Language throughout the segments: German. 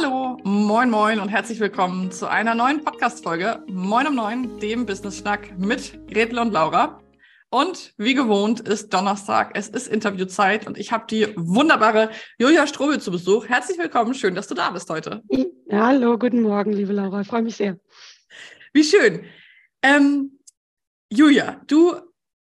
Hallo, moin moin und herzlich willkommen zu einer neuen Podcast-Folge Moin um Neun, dem Business-Schnack mit Gretel und Laura. Und wie gewohnt ist Donnerstag, es ist Interviewzeit und ich habe die wunderbare Julia Strobel zu Besuch. Herzlich willkommen, schön, dass du da bist heute. Hallo, guten Morgen, liebe Laura, ich freue mich sehr. Wie schön. Ähm, Julia, du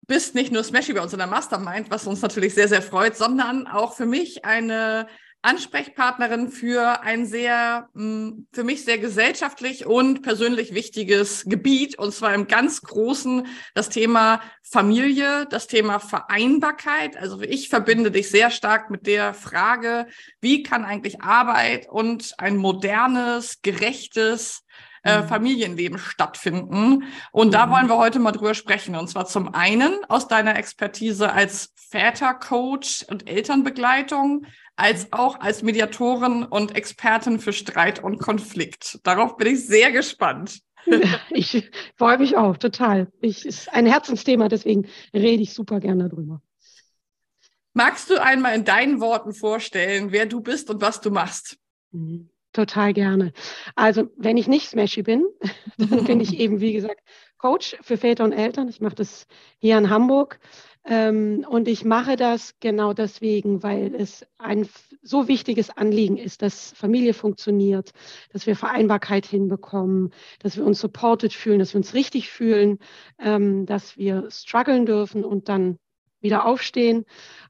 bist nicht nur Smashy bei uns in der Mastermind, was uns natürlich sehr, sehr freut, sondern auch für mich eine Ansprechpartnerin für ein sehr, hm, für mich sehr gesellschaftlich und persönlich wichtiges Gebiet, und zwar im ganz großen das Thema Familie, das Thema Vereinbarkeit. Also ich verbinde dich sehr stark mit der Frage, wie kann eigentlich Arbeit und ein modernes, gerechtes, äh, mhm. Familienleben stattfinden. Und da mhm. wollen wir heute mal drüber sprechen. Und zwar zum einen aus deiner Expertise als Vätercoach und Elternbegleitung, als auch als Mediatorin und Expertin für Streit und Konflikt. Darauf bin ich sehr gespannt. Ich freue mich auch total. Ich, ist ein Herzensthema, deswegen rede ich super gerne darüber. Magst du einmal in deinen Worten vorstellen, wer du bist und was du machst? Mhm. Total gerne. Also, wenn ich nicht Smashy bin, dann bin ich eben, wie gesagt, Coach für Väter und Eltern. Ich mache das hier in Hamburg. Ähm, und ich mache das genau deswegen, weil es ein so wichtiges Anliegen ist, dass Familie funktioniert, dass wir Vereinbarkeit hinbekommen, dass wir uns supported fühlen, dass wir uns richtig fühlen, ähm, dass wir strugglen dürfen und dann wieder aufstehen.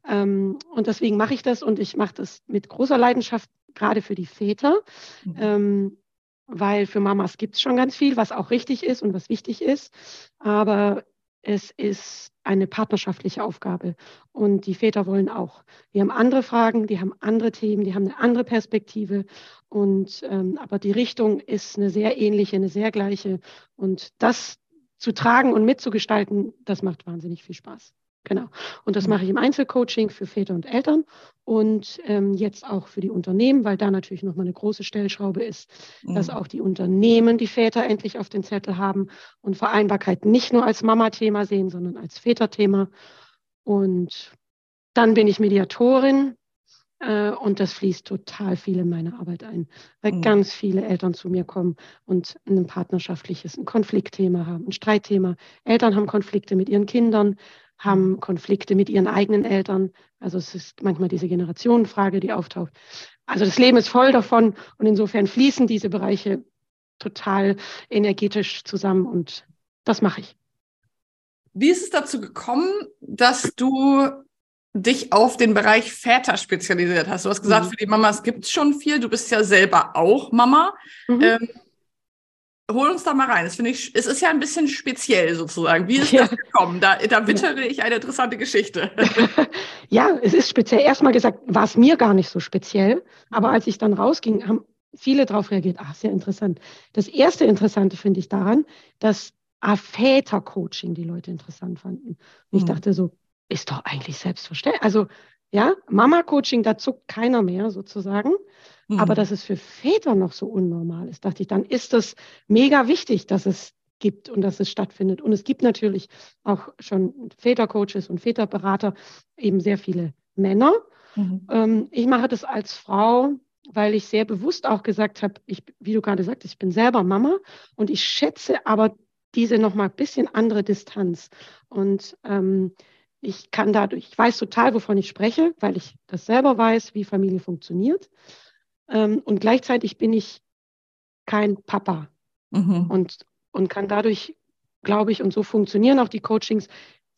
Ähm, und deswegen mache ich das und ich mache das mit großer Leidenschaft, gerade für die Väter. Mhm. Ähm, weil für Mamas gibt es schon ganz viel, was auch richtig ist und was wichtig ist. Aber es ist eine partnerschaftliche Aufgabe. Und die Väter wollen auch. Die haben andere Fragen, die haben andere Themen, die haben eine andere Perspektive. Und ähm, aber die Richtung ist eine sehr ähnliche, eine sehr gleiche. Und das zu tragen und mitzugestalten, das macht wahnsinnig viel Spaß. Genau. Und das mhm. mache ich im Einzelcoaching für Väter und Eltern und ähm, jetzt auch für die Unternehmen, weil da natürlich nochmal eine große Stellschraube ist, mhm. dass auch die Unternehmen die Väter endlich auf den Zettel haben und Vereinbarkeit nicht nur als Mama-Thema sehen, sondern als Väterthema. Und dann bin ich Mediatorin äh, und das fließt total viel in meine Arbeit ein, weil mhm. ganz viele Eltern zu mir kommen und ein partnerschaftliches, ein Konfliktthema haben, ein Streitthema. Eltern haben Konflikte mit ihren Kindern, haben Konflikte mit ihren eigenen Eltern. Also es ist manchmal diese Generationenfrage, die auftaucht. Also das Leben ist voll davon und insofern fließen diese Bereiche total energetisch zusammen und das mache ich. Wie ist es dazu gekommen, dass du dich auf den Bereich Väter spezialisiert hast? Du hast gesagt, mhm. für die Mamas gibt es schon viel. Du bist ja selber auch Mama. Mhm. Ähm, hol uns da mal rein. Das finde ich, es ist ja ein bisschen speziell sozusagen. Wie ist ja. das gekommen? Da, da wittere ich eine interessante Geschichte. ja, es ist speziell. Erstmal gesagt, war es mir gar nicht so speziell. Aber als ich dann rausging, haben viele darauf reagiert. Ach, sehr interessant. Das erste Interessante finde ich daran, dass Väter-Coaching die Leute interessant fanden. Und ich mhm. dachte so, ist doch eigentlich selbstverständlich. Also, ja, Mama-Coaching, da zuckt keiner mehr sozusagen. Mhm. Aber dass es für Väter noch so unnormal ist, dachte ich, dann ist es mega wichtig, dass es gibt und dass es stattfindet. Und es gibt natürlich auch schon Vätercoaches und Väterberater, eben sehr viele Männer. Mhm. Ähm, ich mache das als Frau, weil ich sehr bewusst auch gesagt habe, ich, wie du gerade sagtest, ich bin selber Mama und ich schätze aber diese nochmal ein bisschen andere Distanz. Und ähm, ich kann dadurch, ich weiß total, wovon ich spreche, weil ich das selber weiß, wie Familie funktioniert. Ähm, und gleichzeitig bin ich kein Papa mhm. und, und kann dadurch, glaube ich, und so funktionieren auch die Coachings,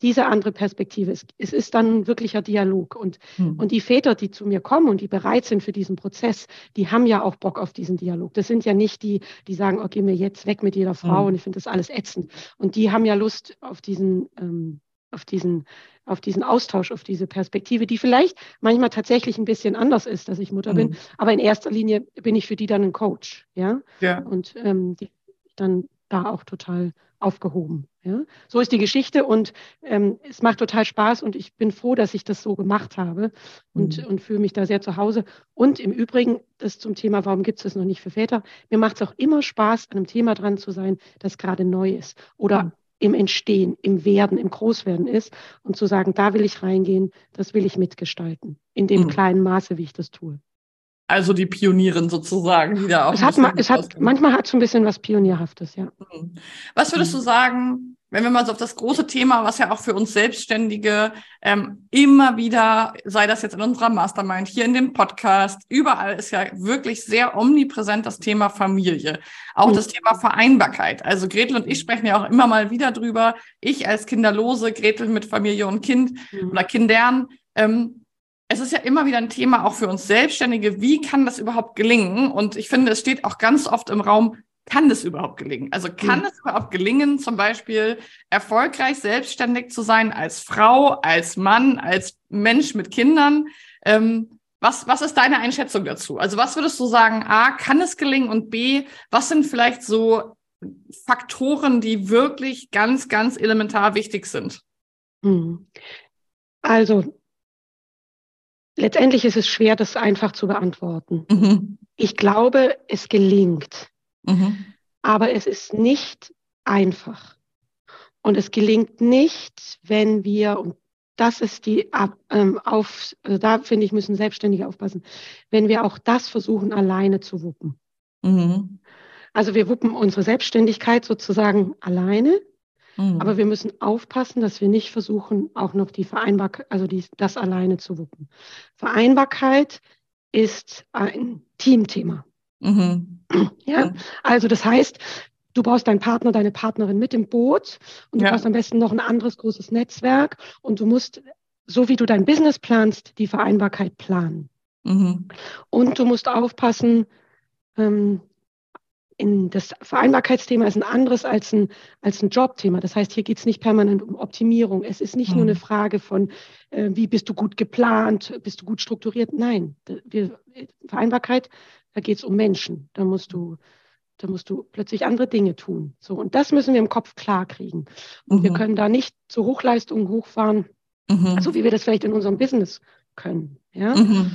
diese andere Perspektive. Es, es ist dann ein wirklicher Dialog. Und, mhm. und die Väter, die zu mir kommen und die bereit sind für diesen Prozess, die haben ja auch Bock auf diesen Dialog. Das sind ja nicht die, die sagen, okay, mir jetzt weg mit jeder Frau mhm. und ich finde das alles ätzend. Und die haben ja Lust auf diesen, ähm, auf diesen auf diesen Austausch, auf diese Perspektive, die vielleicht manchmal tatsächlich ein bisschen anders ist, dass ich Mutter mhm. bin. Aber in erster Linie bin ich für die dann ein Coach, ja. ja. Und ähm, die dann da auch total aufgehoben. Ja? So ist die Geschichte und ähm, es macht total Spaß und ich bin froh, dass ich das so gemacht habe und, mhm. und fühle mich da sehr zu Hause. Und im Übrigen, das zum Thema, warum gibt es das noch nicht für Väter? Mir macht es auch immer Spaß, an einem Thema dran zu sein, das gerade neu ist oder mhm im Entstehen, im Werden, im Großwerden ist und zu sagen, da will ich reingehen, das will ich mitgestalten, in dem mhm. kleinen Maße, wie ich das tue. also die Pionierin sozusagen, die da auch. Es hat, es hat, manchmal hat es ein bisschen was Pionierhaftes, ja. Mhm. Was würdest du sagen, wenn wir mal so auf das große Thema, was ja auch für uns Selbstständige ähm, immer wieder, sei das jetzt in unserer Mastermind, hier in dem Podcast, überall ist ja wirklich sehr omnipräsent das Thema Familie. Auch mhm. das Thema Vereinbarkeit. Also Gretel und ich sprechen ja auch immer mal wieder drüber. Ich als Kinderlose, Gretel mit Familie und Kind mhm. oder Kindern. Ähm, es ist ja immer wieder ein Thema auch für uns Selbstständige. Wie kann das überhaupt gelingen? Und ich finde, es steht auch ganz oft im Raum, kann das überhaupt gelingen? Also kann mhm. es überhaupt gelingen, zum Beispiel erfolgreich selbstständig zu sein als Frau, als Mann, als Mensch mit Kindern? Ähm, was, was ist deine Einschätzung dazu? Also was würdest du sagen, A, kann es gelingen und B, was sind vielleicht so Faktoren, die wirklich ganz, ganz elementar wichtig sind? Mhm. Also letztendlich ist es schwer, das einfach zu beantworten. Mhm. Ich glaube, es gelingt. Mhm. Aber es ist nicht einfach. Und es gelingt nicht, wenn wir, und das ist die ähm, auf, also da finde ich, müssen Selbstständige aufpassen, wenn wir auch das versuchen, alleine zu wuppen. Mhm. Also wir wuppen unsere Selbstständigkeit sozusagen alleine, mhm. aber wir müssen aufpassen, dass wir nicht versuchen, auch noch die Vereinbarkeit, also die, das alleine zu wuppen. Vereinbarkeit ist ein Teamthema. Mhm. Ja, also das heißt, du brauchst deinen Partner, deine Partnerin mit im Boot und du ja. brauchst am besten noch ein anderes großes Netzwerk und du musst, so wie du dein Business planst, die Vereinbarkeit planen. Mhm. Und du musst aufpassen, ähm, in das Vereinbarkeitsthema ist ein anderes als ein, als ein Jobthema. Das heißt, hier geht es nicht permanent um Optimierung. Es ist nicht mhm. nur eine Frage von, äh, wie bist du gut geplant, bist du gut strukturiert. Nein, wir, Vereinbarkeit da geht es um Menschen. Da musst du, da musst du plötzlich andere Dinge tun. So, und das müssen wir im Kopf klar kriegen. Und mhm. wir können da nicht zu Hochleistungen hochfahren, mhm. so wie wir das vielleicht in unserem Business können. Ja? Mhm.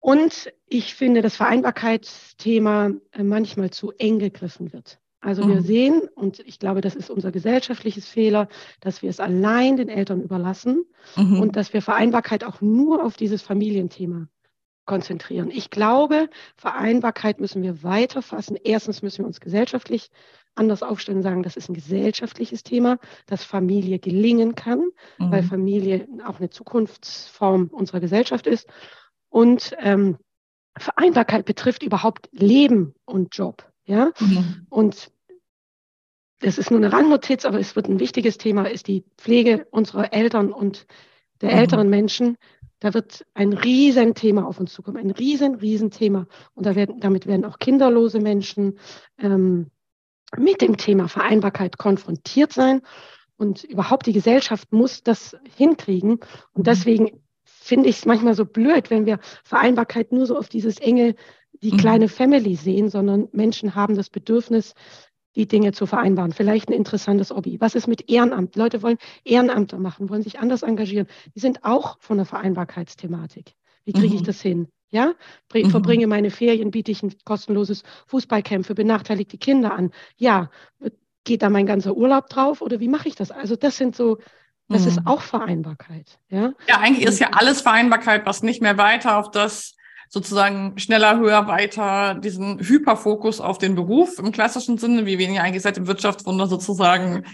Und ich finde, das Vereinbarkeitsthema äh, manchmal zu eng gegriffen wird. Also wir mhm. sehen, und ich glaube, das ist unser gesellschaftliches Fehler, dass wir es allein den Eltern überlassen mhm. und dass wir Vereinbarkeit auch nur auf dieses Familienthema konzentrieren. Ich glaube, Vereinbarkeit müssen wir weiter fassen. Erstens müssen wir uns gesellschaftlich anders aufstellen und sagen, das ist ein gesellschaftliches Thema, dass Familie gelingen kann, mhm. weil Familie auch eine Zukunftsform unserer Gesellschaft ist. Und ähm, Vereinbarkeit betrifft überhaupt Leben und Job. Ja? Mhm. Und das ist nur eine Randnotiz, aber es wird ein wichtiges Thema, ist die Pflege unserer Eltern und der mhm. älteren Menschen. Da wird ein Riesenthema auf uns zukommen, ein riesen, riesen Thema. Und da werden, damit werden auch kinderlose Menschen ähm, mit dem Thema Vereinbarkeit konfrontiert sein. Und überhaupt die Gesellschaft muss das hinkriegen. Und deswegen finde ich es manchmal so blöd, wenn wir Vereinbarkeit nur so auf dieses enge, die mhm. kleine Family sehen, sondern Menschen haben das Bedürfnis, die Dinge zu vereinbaren. Vielleicht ein interessantes Hobby. Was ist mit Ehrenamt? Leute wollen Ehrenamter machen, wollen sich anders engagieren. Die sind auch von der Vereinbarkeitsthematik. Wie kriege ich mhm. das hin? Ja, mhm. verbringe meine Ferien, biete ich ein kostenloses Fußballcamp für benachteiligte Kinder an. Ja, geht da mein ganzer Urlaub drauf oder wie mache ich das? Also das sind so, das mhm. ist auch Vereinbarkeit. Ja, ja eigentlich ist ja alles Vereinbarkeit, was nicht mehr weiter auf das sozusagen schneller, höher, weiter diesen Hyperfokus auf den Beruf im klassischen Sinne, wie wir ihn ja eigentlich seit dem Wirtschaftswunder sozusagen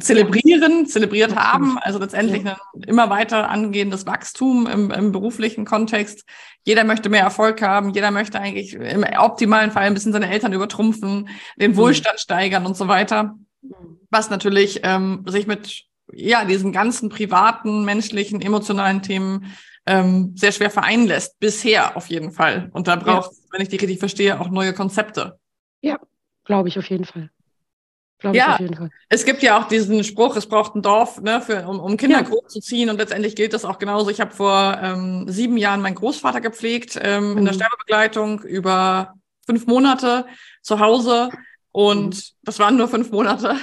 zelebrieren, zelebriert haben, also letztendlich ein immer weiter angehendes Wachstum im, im, beruflichen Kontext. Jeder möchte mehr Erfolg haben, jeder möchte eigentlich im optimalen Fall ein bisschen seine Eltern übertrumpfen, den mhm. Wohlstand steigern und so weiter. Mhm. Was natürlich ähm, sich mit ja diesen ganzen privaten, menschlichen, emotionalen Themen ähm, sehr schwer vereinen lässt. Bisher auf jeden Fall. Und da braucht, ja. wenn ich die richtig verstehe, auch neue Konzepte. Ja, glaube ich auf jeden Fall. Glaube ja, es gibt ja auch diesen Spruch, es braucht ein Dorf, ne, für, um, um Kinder ja. großzuziehen. Und letztendlich gilt das auch genauso. Ich habe vor ähm, sieben Jahren meinen Großvater gepflegt ähm, mhm. in der mhm. Sterbebegleitung über fünf Monate zu Hause. Und mhm. das waren nur fünf Monate.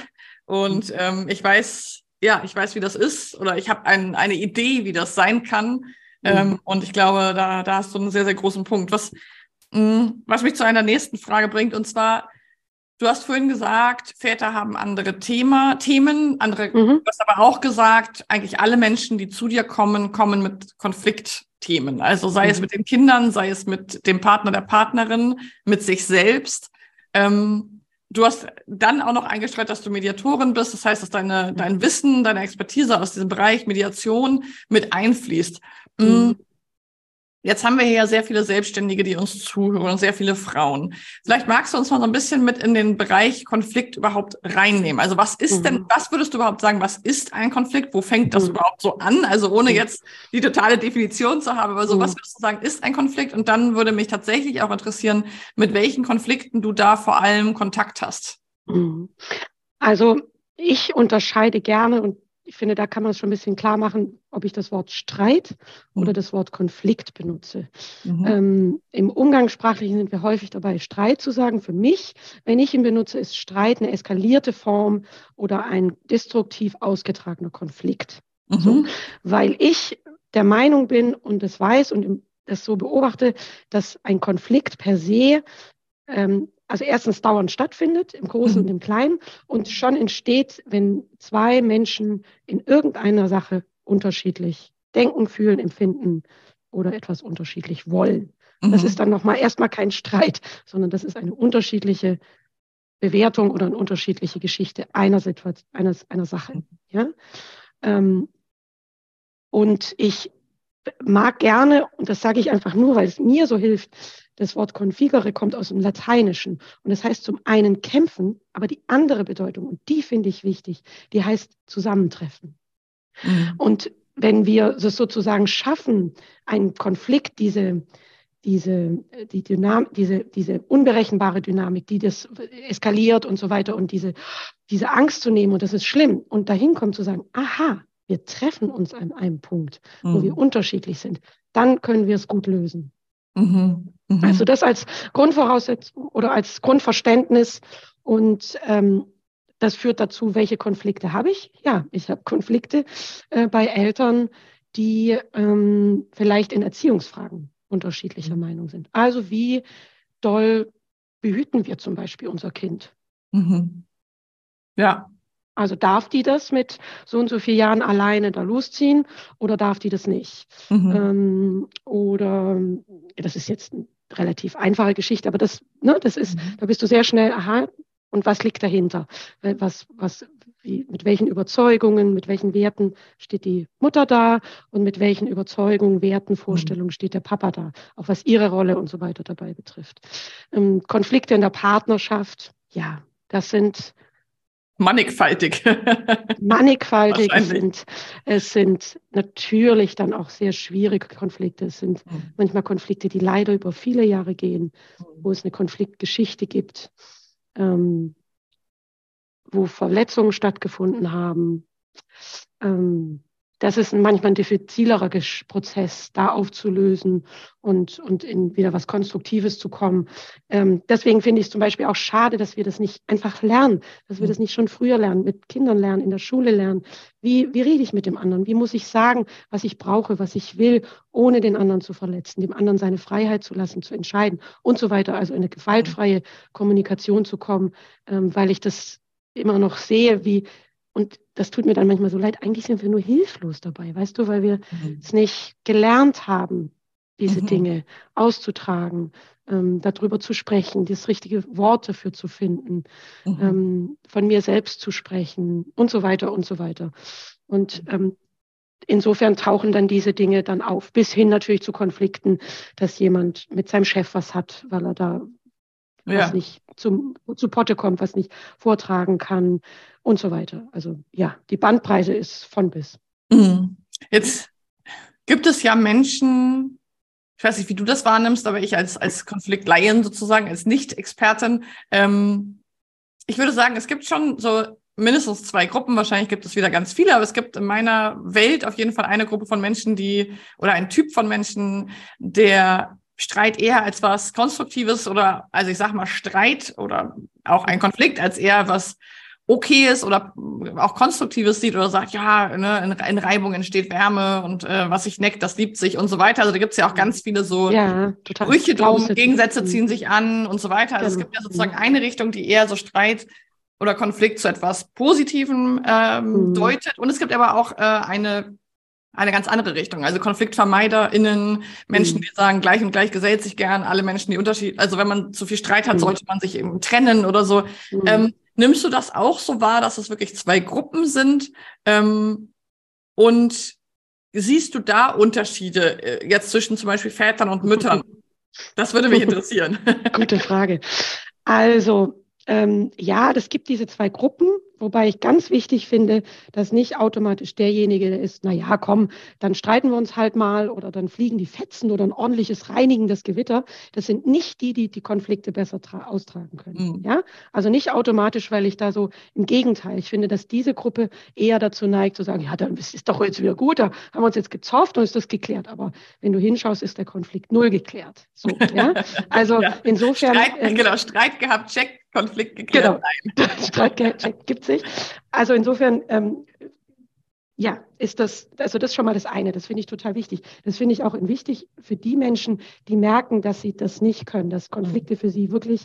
Und ähm, ich weiß, ja, ich weiß, wie das ist. Oder ich habe ein, eine Idee, wie das sein kann. Ähm, mhm. und ich glaube, da, da hast du einen sehr, sehr großen Punkt. Was, mh, mm, was mich zu einer nächsten Frage bringt, und zwar, du hast vorhin gesagt, Väter haben andere Thema, Themen, andere, mhm. du hast aber auch gesagt, eigentlich alle Menschen, die zu dir kommen, kommen mit Konflikt Themen. Also sei mhm. es mit den Kindern, sei es mit dem Partner, der Partnerin, mit sich selbst. Ähm, du hast dann auch noch eingestreut, dass du Mediatorin bist. Das heißt, dass deine, dein Wissen, deine Expertise aus diesem Bereich Mediation mit einfließt. Mhm. Jetzt haben wir hier ja sehr viele Selbstständige, die uns zuhören und sehr viele Frauen. Vielleicht magst du uns mal so ein bisschen mit in den Bereich Konflikt überhaupt reinnehmen. Also was ist mhm. denn, was würdest du überhaupt sagen, was ist ein Konflikt? Wo fängt das mhm. überhaupt so an? Also ohne mhm. jetzt die totale Definition zu haben, aber so, was mhm. würdest du sagen, ist ein Konflikt? Und dann würde mich tatsächlich auch interessieren, mit welchen Konflikten du da vor allem Kontakt hast. Mhm. Also ich unterscheide gerne und ich finde, da kann man es schon ein bisschen klar machen, ob ich das Wort Streit mhm. oder das Wort Konflikt benutze. Mhm. Ähm, Im Umgangssprachlichen sind wir häufig dabei, Streit zu sagen. Für mich, wenn ich ihn benutze, ist Streit eine eskalierte Form oder ein destruktiv ausgetragener Konflikt. Mhm. So, weil ich der Meinung bin und es weiß und das so beobachte, dass ein Konflikt per se ähm, also erstens dauernd stattfindet, im Großen mhm. und im Kleinen, und schon entsteht, wenn zwei Menschen in irgendeiner Sache unterschiedlich denken, fühlen, empfinden oder etwas unterschiedlich wollen. Mhm. Das ist dann nochmal erstmal kein Streit, sondern das ist eine unterschiedliche Bewertung oder eine unterschiedliche Geschichte einer Situation, einer, einer Sache. Mhm. Ja? Ähm, und ich mag gerne, und das sage ich einfach nur, weil es mir so hilft, das Wort configere kommt aus dem Lateinischen und das heißt zum einen kämpfen, aber die andere Bedeutung, und die finde ich wichtig, die heißt zusammentreffen. Mhm. Und wenn wir es sozusagen schaffen, einen Konflikt, diese, diese, die Dynam diese, diese unberechenbare Dynamik, die das eskaliert und so weiter und diese, diese Angst zu nehmen und das ist schlimm und dahin kommt zu sagen, aha, wir treffen uns an einem Punkt, mhm. wo wir unterschiedlich sind, dann können wir es gut lösen. Mhm. Mhm. Also das als Grundvoraussetzung oder als Grundverständnis und ähm, das führt dazu, welche Konflikte habe ich? Ja, ich habe Konflikte äh, bei Eltern, die ähm, vielleicht in Erziehungsfragen unterschiedlicher mhm. Meinung sind. Also wie doll behüten wir zum Beispiel unser Kind? Mhm. Ja, also darf die das mit so und so vielen Jahren alleine da losziehen oder darf die das nicht? Mhm. Ähm, oder das ist jetzt eine relativ einfache Geschichte, aber das, ne, das ist, mhm. da bist du sehr schnell, aha, und was liegt dahinter? Was, was, wie, mit welchen Überzeugungen, mit welchen Werten steht die Mutter da und mit welchen Überzeugungen, Werten, Vorstellungen mhm. steht der Papa da, auch was ihre Rolle und so weiter dabei betrifft. Ähm, Konflikte in der Partnerschaft, ja, das sind mannigfaltig. mannigfaltig sind. Es sind natürlich dann auch sehr schwierige Konflikte. Es sind mhm. manchmal Konflikte, die leider über viele Jahre gehen, mhm. wo es eine Konfliktgeschichte gibt, ähm, wo Verletzungen stattgefunden haben. Ähm, das ist manchmal ein diffizilerer Prozess, da aufzulösen und, und in wieder was Konstruktives zu kommen. Ähm, deswegen finde ich es zum Beispiel auch schade, dass wir das nicht einfach lernen, dass wir das nicht schon früher lernen, mit Kindern lernen, in der Schule lernen. Wie, wie rede ich mit dem anderen? Wie muss ich sagen, was ich brauche, was ich will, ohne den anderen zu verletzen, dem anderen seine Freiheit zu lassen, zu entscheiden und so weiter. Also in eine gewaltfreie Kommunikation zu kommen, ähm, weil ich das immer noch sehe, wie und das tut mir dann manchmal so leid. Eigentlich sind wir nur hilflos dabei, weißt du, weil wir mhm. es nicht gelernt haben, diese mhm. Dinge auszutragen, ähm, darüber zu sprechen, das richtige Wort dafür zu finden, mhm. ähm, von mir selbst zu sprechen und so weiter und so weiter. Und ähm, insofern tauchen dann diese Dinge dann auf, bis hin natürlich zu Konflikten, dass jemand mit seinem Chef was hat, weil er da ja. was nicht zum, zu Potte kommt, was nicht vortragen kann und so weiter. Also ja, die Bandbreite ist von bis. Mhm. Jetzt gibt es ja Menschen, ich weiß nicht, wie du das wahrnimmst, aber ich als, als Konfliktlaien sozusagen, als Nicht-Expertin, ähm, ich würde sagen, es gibt schon so mindestens zwei Gruppen, wahrscheinlich gibt es wieder ganz viele, aber es gibt in meiner Welt auf jeden Fall eine Gruppe von Menschen, die oder ein Typ von Menschen, der Streit eher als was Konstruktives oder, also ich sag mal, Streit oder auch ein Konflikt als eher was Okayes oder auch Konstruktives sieht oder sagt, ja, ne, in, Reibung entsteht Wärme und äh, was sich neckt, das liebt sich und so weiter. Also da gibt's ja auch ganz viele so ja, Brüche drum, Gegensätze ziehen sich an und so weiter. Also es gibt ja sozusagen eine Richtung, die eher so Streit oder Konflikt zu etwas Positivem ähm, mhm. deutet. Und es gibt aber auch äh, eine eine ganz andere Richtung. Also KonfliktvermeiderInnen, Menschen, mhm. die sagen, gleich und gleich gesellt sich gern, alle Menschen, die Unterschied, also wenn man zu viel Streit hat, mhm. sollte man sich eben trennen oder so. Mhm. Ähm, nimmst du das auch so wahr, dass es wirklich zwei Gruppen sind? Ähm, und siehst du da Unterschiede äh, jetzt zwischen zum Beispiel Vätern und Müttern? Das würde mich interessieren. Gute Frage. Also, ähm, ja, das gibt diese zwei Gruppen. Wobei ich ganz wichtig finde, dass nicht automatisch derjenige der ist, na ja, komm, dann streiten wir uns halt mal oder dann fliegen die Fetzen oder ein ordentliches Reinigen des Gewitter. Das sind nicht die, die die Konflikte besser austragen können. Mhm. Ja, also nicht automatisch, weil ich da so im Gegenteil. Ich finde, dass diese Gruppe eher dazu neigt zu sagen, ja, dann ist es doch jetzt wieder gut, da haben wir uns jetzt gezofft und ist das geklärt. Aber wenn du hinschaust, ist der Konflikt null geklärt. So, ja, also ja. insofern. Streit, ähm, genau, Streit gehabt, check, Konflikt geklärt. Genau, Streit gibt sich. Also insofern, ähm, ja, ist das, also das ist schon mal das eine, das finde ich total wichtig. Das finde ich auch wichtig für die Menschen, die merken, dass sie das nicht können, dass Konflikte für sie wirklich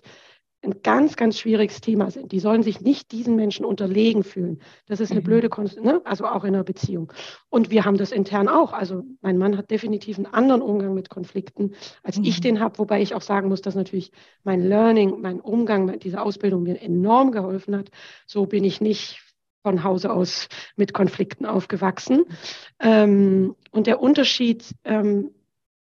ein ganz, ganz schwieriges Thema sind. Die sollen sich nicht diesen Menschen unterlegen fühlen. Das ist eine mhm. blöde Konst ne? also auch in einer Beziehung. Und wir haben das intern auch. Also mein Mann hat definitiv einen anderen Umgang mit Konflikten, als mhm. ich den habe, wobei ich auch sagen muss, dass natürlich mein Learning, mein Umgang mit dieser Ausbildung mir enorm geholfen hat. So bin ich nicht von Hause aus mit Konflikten aufgewachsen. Ähm, und der Unterschied ähm,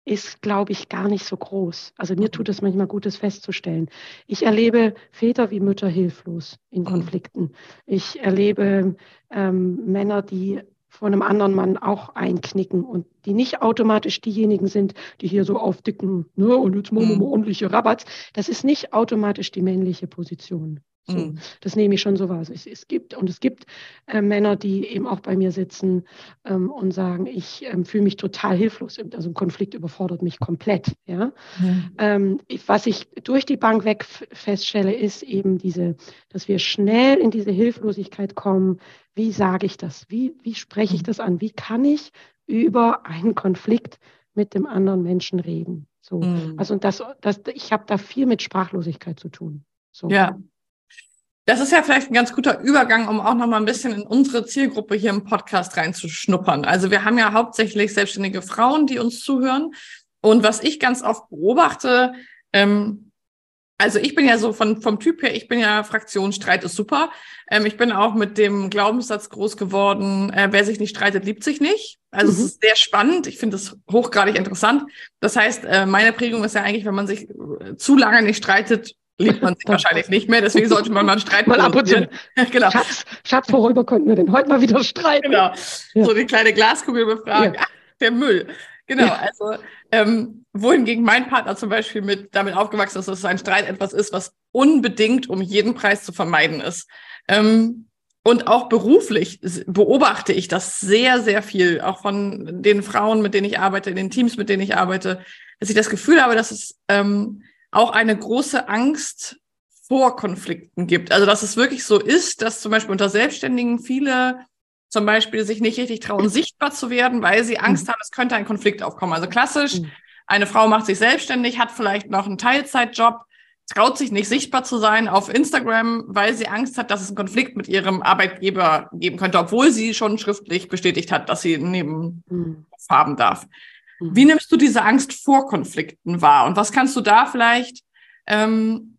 ist, glaube ich, gar nicht so groß. Also mir tut es manchmal gut, das festzustellen. Ich erlebe Väter wie Mütter hilflos in mhm. Konflikten. Ich erlebe ähm, Männer, die von einem anderen Mann auch einknicken und die nicht automatisch diejenigen sind, die hier so aufdicken, ne, und jetzt machen wir mal mhm. ordentliche Rabatz. Das ist nicht automatisch die männliche Position. So, mhm. Das nehme ich schon so wahr. Also es, es gibt und es gibt äh, Männer, die eben auch bei mir sitzen ähm, und sagen, ich ähm, fühle mich total hilflos. Also ein Konflikt überfordert mich komplett. Ja? Mhm. Ähm, was ich durch die Bank weg feststelle, ist eben diese, dass wir schnell in diese Hilflosigkeit kommen. Wie sage ich das? Wie, wie spreche ich mhm. das an? Wie kann ich über einen Konflikt mit dem anderen Menschen reden? So, mhm. also das, das, ich habe da viel mit Sprachlosigkeit zu tun. So. Ja, das ist ja vielleicht ein ganz guter Übergang, um auch noch mal ein bisschen in unsere Zielgruppe hier im Podcast reinzuschnuppern. Also wir haben ja hauptsächlich selbstständige Frauen, die uns zuhören. Und was ich ganz oft beobachte, ähm, also ich bin ja so von, vom Typ her, ich bin ja Fraktionsstreit ist super. Ähm, ich bin auch mit dem Glaubenssatz groß geworden, äh, wer sich nicht streitet, liebt sich nicht. Also mhm. es ist sehr spannend. Ich finde es hochgradig interessant. Das heißt, äh, meine Prägung ist ja eigentlich, wenn man sich äh, zu lange nicht streitet, liebt man sich wahrscheinlich nicht mehr. Deswegen sollte man mal einen Streit mal ab und zu. genau. Schatz, Schatz, worüber konnten wir denn heute mal wieder streiten? Genau. Ja. So die kleine Glaskugel befragen. Ja. Ach, der Müll. Genau. Ja. Also, ähm, wohingegen mein Partner zum Beispiel mit damit aufgewachsen ist, dass ein Streit etwas ist, was unbedingt um jeden Preis zu vermeiden ist. Ähm, und auch beruflich beobachte ich das sehr, sehr viel, auch von den Frauen, mit denen ich arbeite, den Teams, mit denen ich arbeite, dass ich das Gefühl habe, dass es ähm, auch eine große Angst vor Konflikten gibt. Also dass es wirklich so ist, dass zum Beispiel unter Selbstständigen viele zum Beispiel sich nicht richtig trauen, sichtbar zu werden, weil sie Angst mhm. haben, es könnte ein Konflikt aufkommen. Also klassisch, mhm. eine Frau macht sich selbstständig, hat vielleicht noch einen Teilzeitjob, traut sich nicht sichtbar zu sein auf Instagram, weil sie Angst hat, dass es einen Konflikt mit ihrem Arbeitgeber geben könnte, obwohl sie schon schriftlich bestätigt hat, dass sie neben mhm. haben darf. Mhm. Wie nimmst du diese Angst vor Konflikten wahr? Und was kannst du da vielleicht ähm,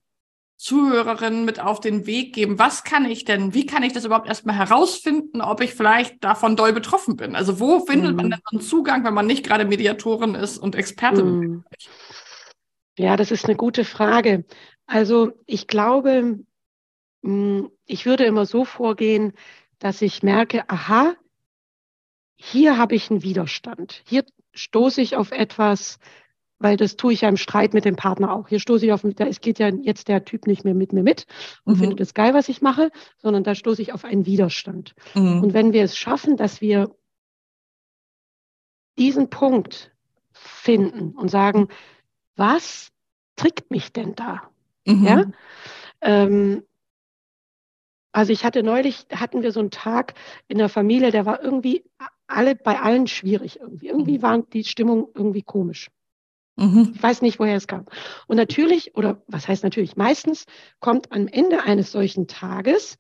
Zuhörerinnen mit auf den Weg geben? Was kann ich denn, wie kann ich das überhaupt erstmal herausfinden, ob ich vielleicht davon doll betroffen bin? Also wo findet mhm. man denn einen Zugang, wenn man nicht gerade Mediatorin ist und Expertin? Mhm. Ja, das ist eine gute Frage. Also ich glaube, hm, ich würde immer so vorgehen, dass ich merke, aha, hier habe ich einen Widerstand. Hier stoße ich auf etwas, weil das tue ich ja im Streit mit dem Partner auch. Hier stoße ich auf, da es geht ja jetzt der Typ nicht mehr mit mir mit und mhm. findet es geil, was ich mache, sondern da stoße ich auf einen Widerstand. Mhm. Und wenn wir es schaffen, dass wir diesen Punkt finden und sagen, was trickt mich denn da? Mhm. Ja? Ähm, also ich hatte neulich, hatten wir so einen Tag in der Familie, der war irgendwie alle bei allen schwierig irgendwie. Irgendwie mhm. war die Stimmung irgendwie komisch. Mhm. Ich weiß nicht, woher es kam. Und natürlich, oder was heißt natürlich, meistens kommt am Ende eines solchen Tages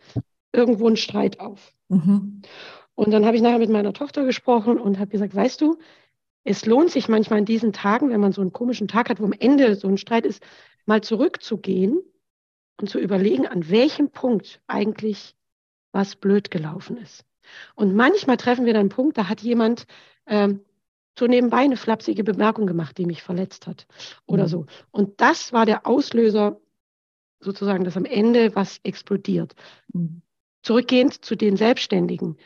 irgendwo ein Streit auf. Mhm. Und dann habe ich nachher mit meiner Tochter gesprochen und habe gesagt, weißt du, es lohnt sich manchmal in diesen Tagen, wenn man so einen komischen Tag hat, wo am Ende so ein Streit ist, mal zurückzugehen und zu überlegen, an welchem Punkt eigentlich was blöd gelaufen ist. Und manchmal treffen wir dann einen Punkt, da hat jemand ähm, so nebenbei eine flapsige Bemerkung gemacht, die mich verletzt hat oder mhm. so. Und das war der Auslöser, sozusagen, dass am Ende was explodiert. Mhm. Zurückgehend zu den Selbstständigen.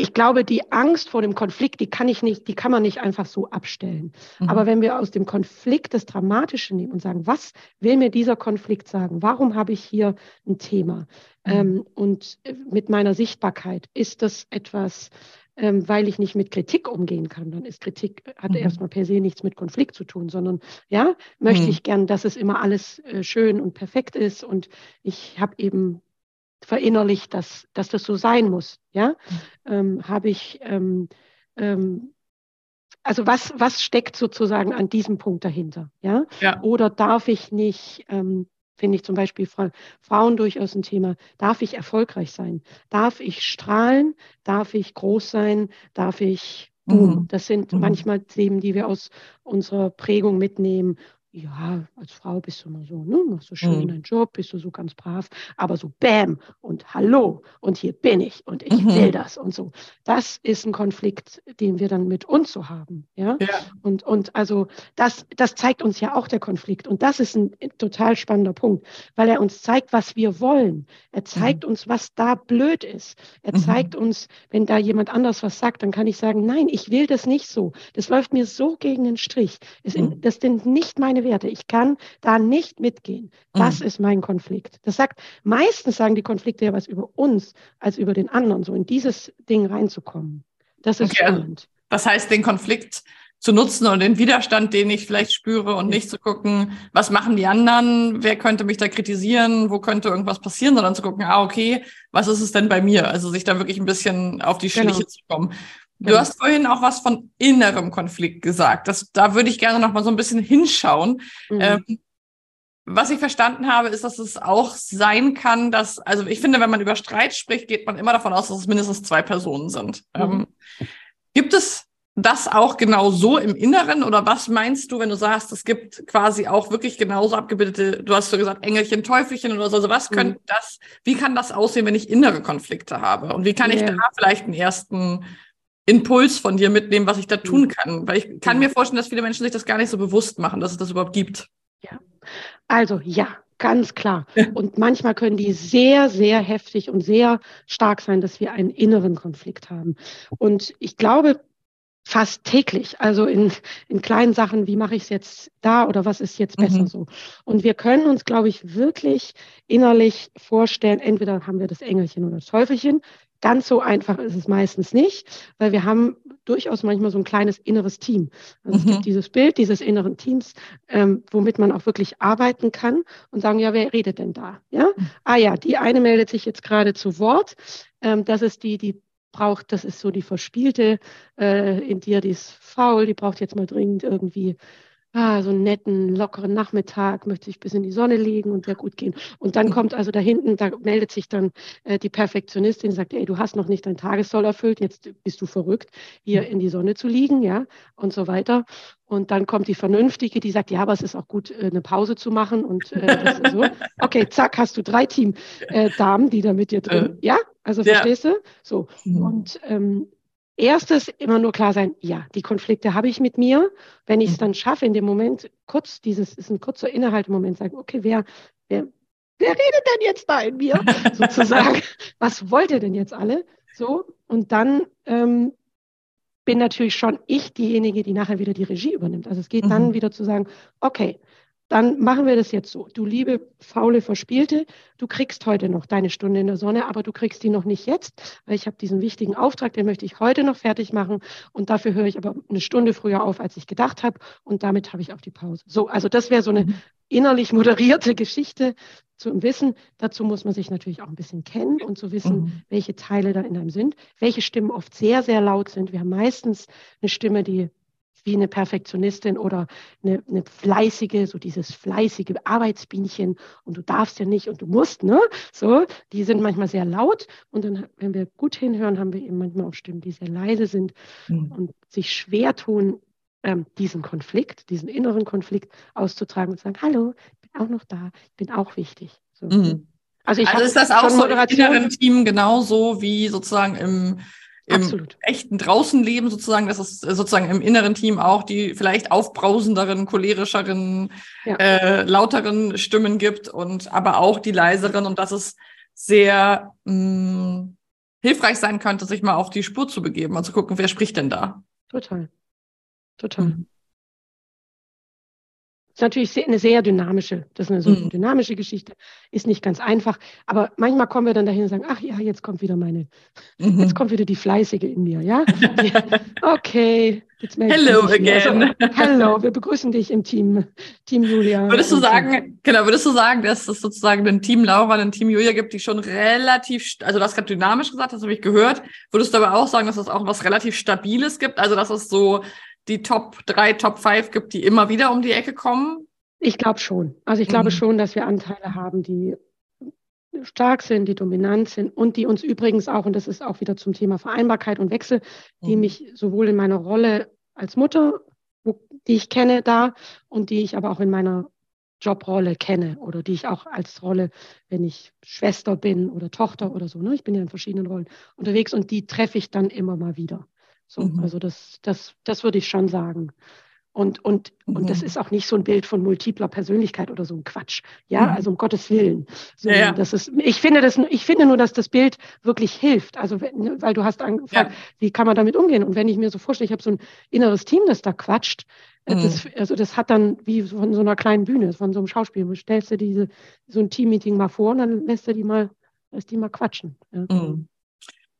Ich glaube, die Angst vor dem Konflikt, die kann ich nicht, die kann man nicht einfach so abstellen. Mhm. Aber wenn wir aus dem Konflikt das Dramatische nehmen und sagen, was will mir dieser Konflikt sagen? Warum habe ich hier ein Thema? Mhm. Ähm, und mit meiner Sichtbarkeit ist das etwas, ähm, weil ich nicht mit Kritik umgehen kann, dann ist Kritik, hat mhm. erstmal per se nichts mit Konflikt zu tun, sondern ja, möchte mhm. ich gern, dass es immer alles äh, schön und perfekt ist und ich habe eben verinnerlicht, dass, dass das so sein muss. Ja, mhm. ähm, habe ich, ähm, ähm, also was, was steckt sozusagen an diesem Punkt dahinter? Ja, ja. oder darf ich nicht, ähm, finde ich zum Beispiel Fra Frauen durchaus ein Thema, darf ich erfolgreich sein? Darf ich strahlen? Darf ich groß sein? Darf ich? Mhm. Das sind mhm. manchmal Themen, die wir aus unserer Prägung mitnehmen ja, als Frau bist du immer so, ne, machst du schön mhm. deinen Job, bist du so ganz brav, aber so Bäm und Hallo und hier bin ich und ich mhm. will das und so. Das ist ein Konflikt, den wir dann mit uns so haben, ja. ja. Und, und also das, das zeigt uns ja auch der Konflikt und das ist ein total spannender Punkt, weil er uns zeigt, was wir wollen. Er zeigt mhm. uns, was da blöd ist. Er mhm. zeigt uns, wenn da jemand anders was sagt, dann kann ich sagen, nein, ich will das nicht so. Das läuft mir so gegen den Strich. Es, mhm. das sind nicht meine meine Werte. Ich kann da nicht mitgehen. Das mhm. ist mein Konflikt. Das sagt, meistens sagen die Konflikte ja was über uns als über den anderen, so in dieses Ding reinzukommen. Das ist okay, also spannend. Das heißt, den Konflikt zu nutzen und den Widerstand, den ich vielleicht spüre und nicht zu gucken, was machen die anderen, wer könnte mich da kritisieren, wo könnte irgendwas passieren, sondern zu gucken, ah, okay, was ist es denn bei mir? Also sich da wirklich ein bisschen auf die genau. Schliche genau. zu kommen. Du genau. hast vorhin auch was von innerem Konflikt gesagt. Das, da würde ich gerne noch mal so ein bisschen hinschauen. Mhm. Ähm, was ich verstanden habe, ist, dass es auch sein kann, dass, also ich finde, wenn man über Streit spricht, geht man immer davon aus, dass es mindestens zwei Personen sind. Mhm. Ähm, gibt es das auch genau so im Inneren oder was meinst du, wenn du sagst, es gibt quasi auch wirklich genauso abgebildete, du hast so gesagt, Engelchen, Teufelchen oder so, also was könnte mhm. das, wie kann das aussehen, wenn ich innere Konflikte habe und wie kann yeah. ich da vielleicht einen ersten Impuls von dir mitnehmen, was ich da tun mhm. kann. Weil ich kann mir vorstellen, dass viele Menschen sich das gar nicht so bewusst machen, dass es das überhaupt gibt. Ja, also ja, ganz klar. Und manchmal können die sehr, sehr heftig und sehr stark sein, dass wir einen inneren Konflikt haben. Und ich glaube, fast täglich, also in, in kleinen Sachen, wie mache ich es jetzt da oder was ist jetzt besser mhm. so. Und wir können uns, glaube ich, wirklich innerlich vorstellen, entweder haben wir das Engelchen oder das Teufelchen, Ganz so einfach ist es meistens nicht, weil wir haben durchaus manchmal so ein kleines inneres Team. Also mhm. es gibt mhm. dieses Bild dieses inneren Teams, ähm, womit man auch wirklich arbeiten kann und sagen, ja, wer redet denn da? Ja, mhm. ah ja, die eine meldet sich jetzt gerade zu Wort. Ähm, das ist die, die braucht, das ist so die verspielte äh, in dir, die ist faul, die braucht jetzt mal dringend irgendwie ah, so einen netten, lockeren Nachmittag, möchte ich bis in die Sonne legen und sehr gut gehen. Und dann kommt also da hinten, da meldet sich dann äh, die Perfektionistin, sagt, ey, du hast noch nicht dein Tagessoll erfüllt, jetzt bist du verrückt, hier in die Sonne zu liegen, ja, und so weiter. Und dann kommt die Vernünftige, die sagt, ja, aber es ist auch gut, äh, eine Pause zu machen und äh, so. Okay, zack, hast du drei Team-Damen, äh, die da mit dir drin. Äh, ja, also verstehst ja. du? So. Mhm. Und ähm, erstes immer nur klar sein, ja, die Konflikte habe ich mit mir. Wenn ich es mhm. dann schaffe, in dem Moment kurz, dieses ist ein kurzer Innehaltemoment, sagen, okay, wer, wer, wer redet denn jetzt da in mir? Sozusagen, was wollt ihr denn jetzt alle? So, und dann ähm, bin natürlich schon ich diejenige, die nachher wieder die Regie übernimmt. Also es geht mhm. dann wieder zu sagen, okay, dann machen wir das jetzt so. Du liebe, faule, verspielte, du kriegst heute noch deine Stunde in der Sonne, aber du kriegst die noch nicht jetzt, weil ich habe diesen wichtigen Auftrag, den möchte ich heute noch fertig machen und dafür höre ich aber eine Stunde früher auf, als ich gedacht habe und damit habe ich auch die Pause. So, also das wäre so eine mhm. innerlich moderierte Geschichte zum Wissen. Dazu muss man sich natürlich auch ein bisschen kennen und zu wissen, mhm. welche Teile da in einem sind, welche Stimmen oft sehr, sehr laut sind. Wir haben meistens eine Stimme, die wie eine Perfektionistin oder eine, eine, fleißige, so dieses fleißige Arbeitsbienchen und du darfst ja nicht und du musst, ne? So, die sind manchmal sehr laut und dann, wenn wir gut hinhören, haben wir eben manchmal auch Stimmen, die sehr leise sind mhm. und sich schwer tun, ähm, diesen Konflikt, diesen inneren Konflikt auszutragen und zu sagen, hallo, ich bin auch noch da, ich bin auch wichtig. So. Mhm. Also, ich also ist das auch so im inneren Team genauso wie sozusagen im im Absolut. echten Draußenleben sozusagen, dass es sozusagen im inneren Team auch die vielleicht aufbrausenderen, cholerischeren, ja. äh, lauteren Stimmen gibt und aber auch die leiseren und dass es sehr mh, mm, hilfreich sein könnte, sich mal auf die Spur zu begeben und zu gucken, wer spricht denn da. Total. Total. Mhm ist natürlich eine sehr dynamische, das ist eine so mhm. dynamische Geschichte, ist nicht ganz einfach, aber manchmal kommen wir dann dahin und sagen, ach ja, jetzt kommt wieder meine, mhm. jetzt kommt wieder die Fleißige in mir, ja? okay, jetzt Hello again. Also, hello, wir begrüßen dich im Team, Team Julia. Würdest du sagen, genau, würdest du sagen, dass es sozusagen ein Team Laura und ein Team Julia gibt, die schon relativ, also du hast gerade dynamisch gesagt, das habe ich gehört, würdest du aber auch sagen, dass es auch was relativ Stabiles gibt, also dass es so die Top 3, Top 5 gibt, die immer wieder um die Ecke kommen? Ich glaube schon. Also ich glaube mhm. schon, dass wir Anteile haben, die stark sind, die dominant sind und die uns übrigens auch, und das ist auch wieder zum Thema Vereinbarkeit und Wechsel, die mhm. mich sowohl in meiner Rolle als Mutter, wo, die ich kenne da und die ich aber auch in meiner Jobrolle kenne oder die ich auch als Rolle, wenn ich Schwester bin oder Tochter oder so, ne? ich bin ja in verschiedenen Rollen unterwegs und die treffe ich dann immer mal wieder. So, mhm. Also das, das, das würde ich schon sagen. Und, und, mhm. und das mhm. ist auch nicht so ein Bild von multipler Persönlichkeit oder so ein Quatsch. Ja, mhm. also um Gottes Willen. So, ja, ja. Das ist, ich finde das, ich finde nur, dass das Bild wirklich hilft. Also, wenn, weil du hast angefragt, ja. wie kann man damit umgehen? Und wenn ich mir so vorstelle, ich habe so ein inneres Team, das da quatscht, äh, mhm. das, also das hat dann wie von so einer kleinen Bühne, von so einem Schauspiel. Du stellst dir diese, so ein Teammeeting mal vor und dann lässt du die mal, lässt die mal quatschen. Ja. Mhm.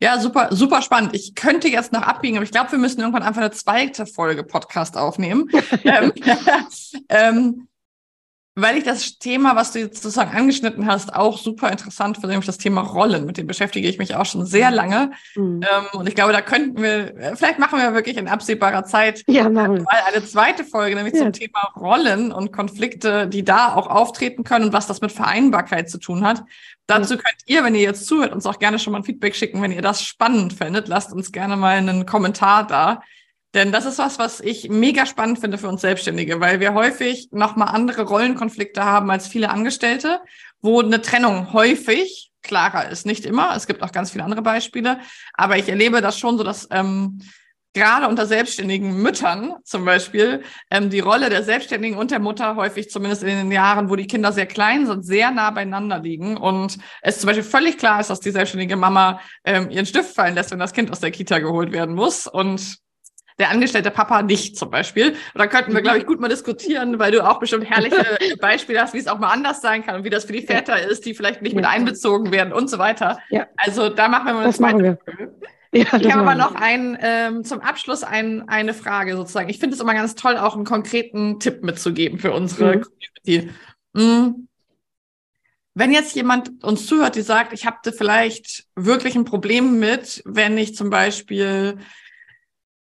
Ja, super, super spannend. Ich könnte jetzt noch abbiegen, aber ich glaube, wir müssen irgendwann einfach eine zweite Folge Podcast aufnehmen. ähm, ähm, weil ich das Thema, was du jetzt sozusagen angeschnitten hast, auch super interessant finde, nämlich das Thema Rollen. Mit dem beschäftige ich mich auch schon sehr lange. Mhm. Ähm, und ich glaube, da könnten wir, äh, vielleicht machen wir wirklich in absehbarer Zeit ja, mal eine zweite Folge, nämlich ja. zum Thema Rollen und Konflikte, die da auch auftreten können und was das mit Vereinbarkeit zu tun hat. Dazu könnt ihr, wenn ihr jetzt zuhört, uns auch gerne schon mal ein Feedback schicken, wenn ihr das spannend findet. Lasst uns gerne mal einen Kommentar da. Denn das ist was, was ich mega spannend finde für uns Selbstständige, weil wir häufig nochmal andere Rollenkonflikte haben als viele Angestellte, wo eine Trennung häufig klarer ist. Nicht immer, es gibt auch ganz viele andere Beispiele, aber ich erlebe das schon so, dass ähm, gerade unter selbstständigen Müttern zum Beispiel ähm, die Rolle der Selbstständigen und der Mutter häufig, zumindest in den Jahren, wo die Kinder sehr klein sind, sehr nah beieinander liegen. Und es zum Beispiel völlig klar ist, dass die selbstständige Mama ähm, ihren Stift fallen lässt, wenn das Kind aus der Kita geholt werden muss. Und der angestellte Papa nicht zum Beispiel. Und da könnten wir, glaube ich, gut mal diskutieren, weil du auch bestimmt herrliche Beispiele hast, wie es auch mal anders sein kann und wie das für die Väter ist, die vielleicht nicht ja. mit einbezogen werden und so weiter. Ja. Also da machen wir mal das machen wir. Ja, ich habe aber noch ein, ähm, zum Abschluss ein, eine Frage sozusagen. Ich finde es immer ganz toll, auch einen konkreten Tipp mitzugeben für unsere mhm. Community. Mhm. Wenn jetzt jemand uns zuhört, die sagt, ich habe vielleicht wirklich ein Problem mit, wenn ich zum Beispiel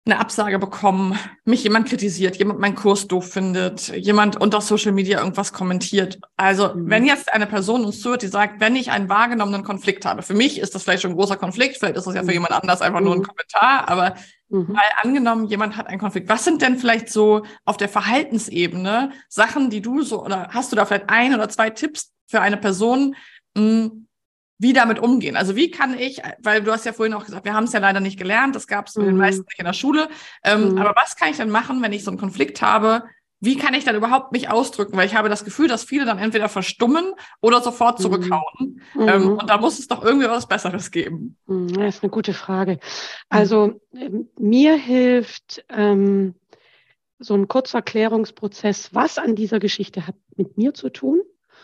eine Absage bekommen, mich jemand kritisiert, jemand meinen Kurs doof findet, jemand unter Social Media irgendwas kommentiert. Also mhm. wenn jetzt eine Person uns zuhört, die sagt, wenn ich einen wahrgenommenen Konflikt habe, für mich ist das vielleicht schon ein großer Konflikt, vielleicht ist das ja für mhm. jemand anders einfach nur ein mhm. Kommentar, aber mhm. mal angenommen, jemand hat einen Konflikt. Was sind denn vielleicht so auf der Verhaltensebene Sachen, die du so, oder hast du da vielleicht ein oder zwei Tipps für eine Person, mh, hm, wie damit umgehen. Also wie kann ich, weil du hast ja vorhin auch gesagt, wir haben es ja leider nicht gelernt, das gab es mhm. den meisten nicht in der Schule. Ähm, mhm. Aber was kann ich denn machen, wenn ich so einen Konflikt habe? Wie kann ich dann überhaupt mich ausdrücken? Weil ich habe das Gefühl, dass viele dann entweder verstummen oder sofort mhm. zurückhauen. Mhm. Ähm, und da muss es doch irgendwie was Besseres geben. Mhm, das ist eine gute Frage. Also ähm, mir hilft ähm, so ein kurzer Klärungsprozess, was an dieser Geschichte hat mit mir zu tun.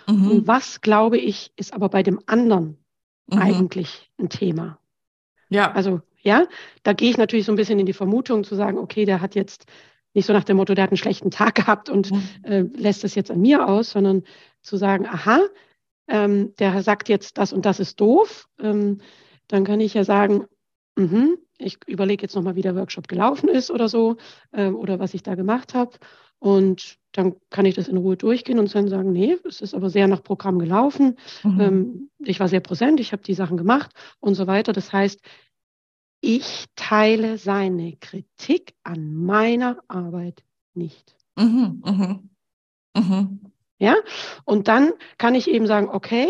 Mhm. Und was, glaube ich, ist aber bei dem anderen mhm. eigentlich ein Thema. Ja. Also, ja, da gehe ich natürlich so ein bisschen in die Vermutung zu sagen, okay, der hat jetzt nicht so nach dem Motto, der hat einen schlechten Tag gehabt und mhm. äh, lässt das jetzt an mir aus, sondern zu sagen, aha, ähm, der sagt jetzt, das und das ist doof, ähm, dann kann ich ja sagen, mh, ich überlege jetzt nochmal, wie der Workshop gelaufen ist oder so ähm, oder was ich da gemacht habe. Und dann kann ich das in Ruhe durchgehen und dann sagen, nee, es ist aber sehr nach Programm gelaufen. Mhm. Ähm, ich war sehr präsent, ich habe die Sachen gemacht und so weiter. Das heißt, ich teile seine Kritik an meiner Arbeit nicht. Mhm, mhm, mhm. Ja, und dann kann ich eben sagen, okay,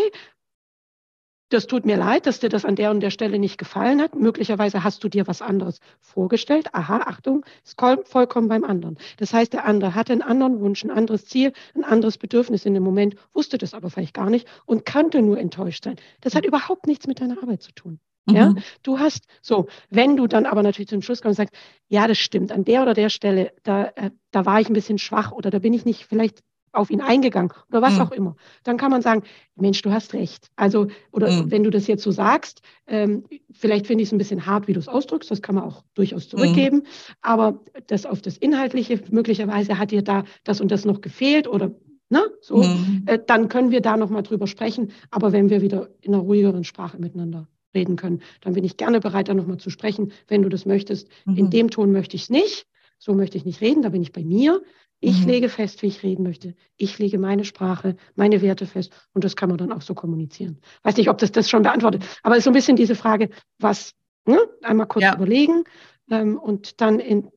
das tut mir leid, dass dir das an der und der Stelle nicht gefallen hat. Möglicherweise hast du dir was anderes vorgestellt. Aha, Achtung, ist vollkommen beim anderen. Das heißt, der andere hatte einen anderen Wunsch, ein anderes Ziel, ein anderes Bedürfnis in dem Moment, wusste das aber vielleicht gar nicht und könnte nur enttäuscht sein. Das hat überhaupt nichts mit deiner Arbeit zu tun. Ja, mhm. du hast so, wenn du dann aber natürlich zum Schluss kommst und sagst, ja, das stimmt, an der oder der Stelle, da, äh, da war ich ein bisschen schwach oder da bin ich nicht vielleicht auf ihn eingegangen oder was mhm. auch immer, dann kann man sagen, Mensch, du hast recht. Also, oder mhm. wenn du das jetzt so sagst, ähm, vielleicht finde ich es ein bisschen hart, wie du es ausdrückst, das kann man auch durchaus mhm. zurückgeben, aber das auf das Inhaltliche, möglicherweise hat dir da das und das noch gefehlt oder Ne? So, mhm. äh, dann können wir da nochmal drüber sprechen. Aber wenn wir wieder in einer ruhigeren Sprache miteinander reden können. Dann bin ich gerne bereit, da nochmal zu sprechen, wenn du das möchtest. Mhm. In dem Ton möchte ich es nicht. So möchte ich nicht reden, da bin ich bei mir. Ich mhm. lege fest, wie ich reden möchte. Ich lege meine Sprache, meine Werte fest und das kann man dann auch so kommunizieren. Weiß nicht, ob das das schon beantwortet, aber es ist so ein bisschen diese Frage, was, ne? einmal kurz ja. überlegen ähm, und dann in,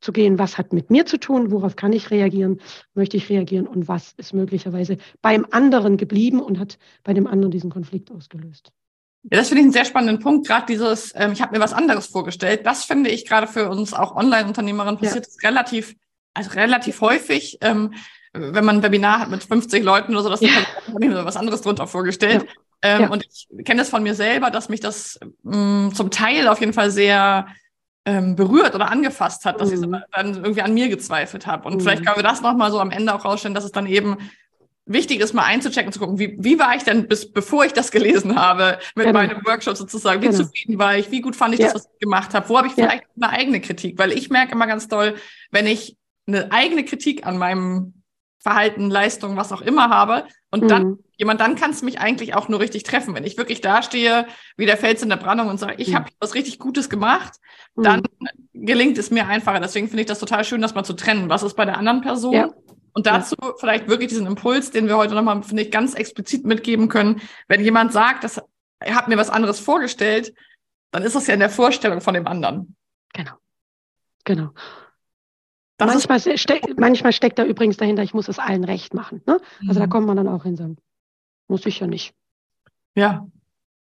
zu gehen, was hat mit mir zu tun, worauf kann ich reagieren, möchte ich reagieren und was ist möglicherweise beim anderen geblieben und hat bei dem anderen diesen Konflikt ausgelöst. Ja, das finde ich einen sehr spannenden Punkt. Gerade dieses, ähm, ich habe mir was anderes vorgestellt. Das finde ich gerade für uns auch Online-Unternehmerinnen passiert ja. relativ, also relativ häufig. Ähm, wenn man ein Webinar hat mit 50 Leuten oder so, das ja. habe ich mir was anderes drunter vorgestellt. Ja. Ähm, ja. Und ich kenne das von mir selber, dass mich das mh, mm, zum Teil auf jeden Fall sehr ähm, berührt oder angefasst hat, dass mhm. ich dann irgendwie an mir gezweifelt habe. Und mhm. vielleicht können wir das nochmal so am Ende auch rausstellen, dass es dann eben wichtig ist, mal einzuchecken, zu gucken, wie, wie war ich denn bis, bevor ich das gelesen habe, mit genau. meinem Workshop sozusagen, wie genau. zufrieden war ich, wie gut fand ich ja. das, was ich gemacht habe, wo habe ich vielleicht ja. eine eigene Kritik, weil ich merke immer ganz toll, wenn ich eine eigene Kritik an meinem Verhalten, Leistung, was auch immer habe und mhm. dann jemand, dann kann es mich eigentlich auch nur richtig treffen. Wenn ich wirklich dastehe, wie der Fels in der Brandung und sage, ich mhm. habe was richtig Gutes gemacht, dann mhm. gelingt es mir einfacher. Deswegen finde ich das total schön, das mal zu trennen. Was ist bei der anderen Person? Ja. Und dazu ja. vielleicht wirklich diesen Impuls, den wir heute nochmal, finde ich, ganz explizit mitgeben können. Wenn jemand sagt, dass er hat mir was anderes vorgestellt, dann ist das ja in der Vorstellung von dem anderen. Genau. Genau. manchmal, steck, manchmal steckt da übrigens dahinter, ich muss es allen recht machen. Ne? Also mhm. da kommt man dann auch hin sagen, muss ich ja nicht. Ja.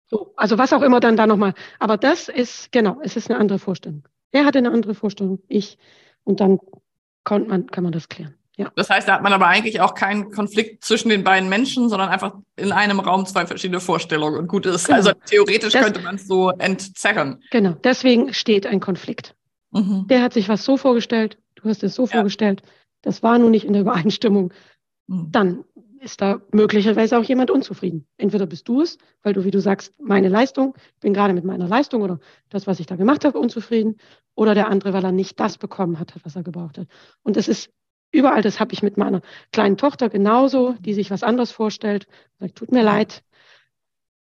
So, also was auch immer dann da nochmal. Aber das ist, genau, es ist eine andere Vorstellung. Er hatte eine andere Vorstellung, ich. Und dann kann man, kann man das klären. Ja. Das heißt, da hat man aber eigentlich auch keinen Konflikt zwischen den beiden Menschen, sondern einfach in einem Raum zwei verschiedene Vorstellungen und gut ist. Genau. Also theoretisch das, könnte man es so entzerren. Genau, deswegen steht ein Konflikt. Mhm. Der hat sich was so vorgestellt, du hast es so ja. vorgestellt, das war nun nicht in der Übereinstimmung. Mhm. Dann ist da möglicherweise auch jemand unzufrieden. Entweder bist du es, weil du, wie du sagst, meine Leistung, bin gerade mit meiner Leistung oder das, was ich da gemacht habe, unzufrieden, oder der andere, weil er nicht das bekommen hat, was er gebraucht hat. Und es ist Überall, das habe ich mit meiner kleinen Tochter genauso, die sich was anderes vorstellt. Sagt, tut mir leid,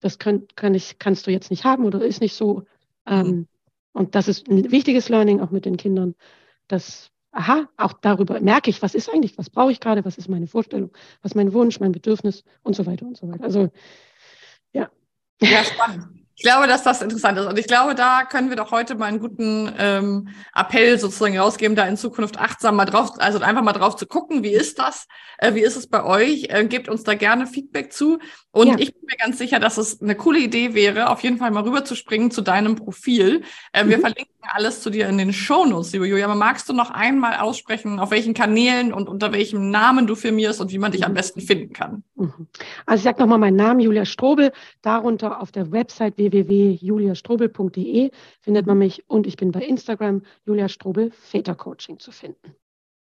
das könnt, kann ich, kannst du jetzt nicht haben oder ist nicht so. Ähm, mhm. und das ist ein wichtiges Learning auch mit den Kindern, dass, aha, auch darüber merke ich, was ist eigentlich, was brauche ich gerade, was ist meine Vorstellung, was ist mein Wunsch, mein Bedürfnis und so weiter und so weiter. Also, ja. Ja, spannend. Ich glaube, dass das interessant ist. Und ich glaube, da können wir doch heute mal einen guten ähm, Appell sozusagen rausgeben, da in Zukunft achtsam mal drauf, also einfach mal drauf zu gucken, wie ist das? Äh, wie ist es bei euch? Äh, gebt uns da gerne Feedback zu. Und ja. ich bin mir ganz sicher, dass es eine coole Idee wäre, auf jeden Fall mal rüber zu springen zu deinem Profil. Äh, mhm. Wir verlinken alles zu dir in den Shownotes, liebe Julia. Aber magst du noch einmal aussprechen, auf welchen Kanälen und unter welchem Namen du firmierst und wie man dich am mhm. besten finden kann? Mhm. Also ich sage nochmal meinen Namen, Julia Strobel, darunter auf der Website www.juliastrobel.de findet man mich und ich bin bei Instagram Julia Strobel Vätercoaching zu finden.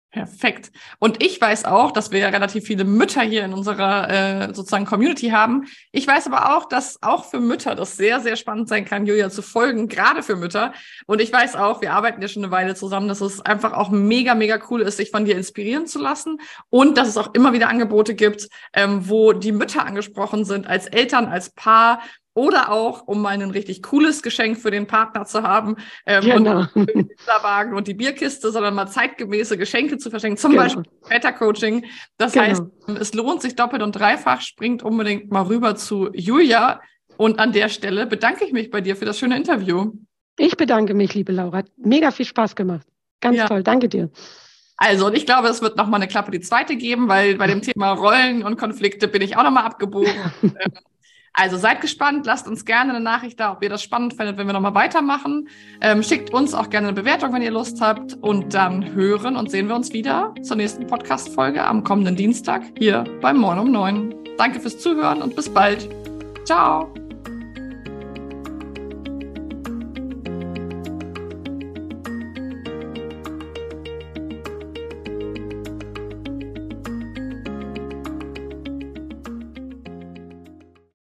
Perfekt. Und ich weiß auch, dass wir ja relativ viele Mütter hier in unserer äh, sozusagen Community haben. Ich weiß aber auch, dass auch für Mütter das sehr, sehr spannend sein kann, Julia zu folgen, gerade für Mütter. Und ich weiß auch, wir arbeiten ja schon eine Weile zusammen, dass es einfach auch mega, mega cool ist, sich von dir inspirieren zu lassen und dass es auch immer wieder Angebote gibt, ähm, wo die Mütter angesprochen sind, als Eltern, als Paar oder auch, um mal ein richtig cooles Geschenk für den Partner zu haben ähm, Genau. und den Wagen und die Bierkiste, sondern mal zeitgemäße Geschenke zu verschenken, zum Genau. Beispiel Beta-Coaching. Das Genau. heißt, es lohnt sich doppelt und dreifach. Springt unbedingt mal rüber zu Julia. Und an der Stelle bedanke ich mich bei dir für das schöne Interview. Ich bedanke mich, liebe Laura. Hat Mega viel Spaß gemacht. Ganz Ja. toll. Danke dir. Also, und ich glaube, es wird noch mal eine Klappe die zweite geben, weil bei dem Thema Rollen und Konflikte bin ich auch noch mal abgebogen. Also seid gespannt, lasst uns gerne eine Nachricht da, ob ihr das spannend findet, wenn wir noch mal weitermachen. Ähm, schickt uns auch gerne eine Bewertung, wenn ihr Lust habt. Und dann hören und sehen wir uns wieder zur nächsten Podcast-Folge am kommenden Dienstag hier beim Moin um 9. Danke fürs Zuhören und bis bald. Ciao.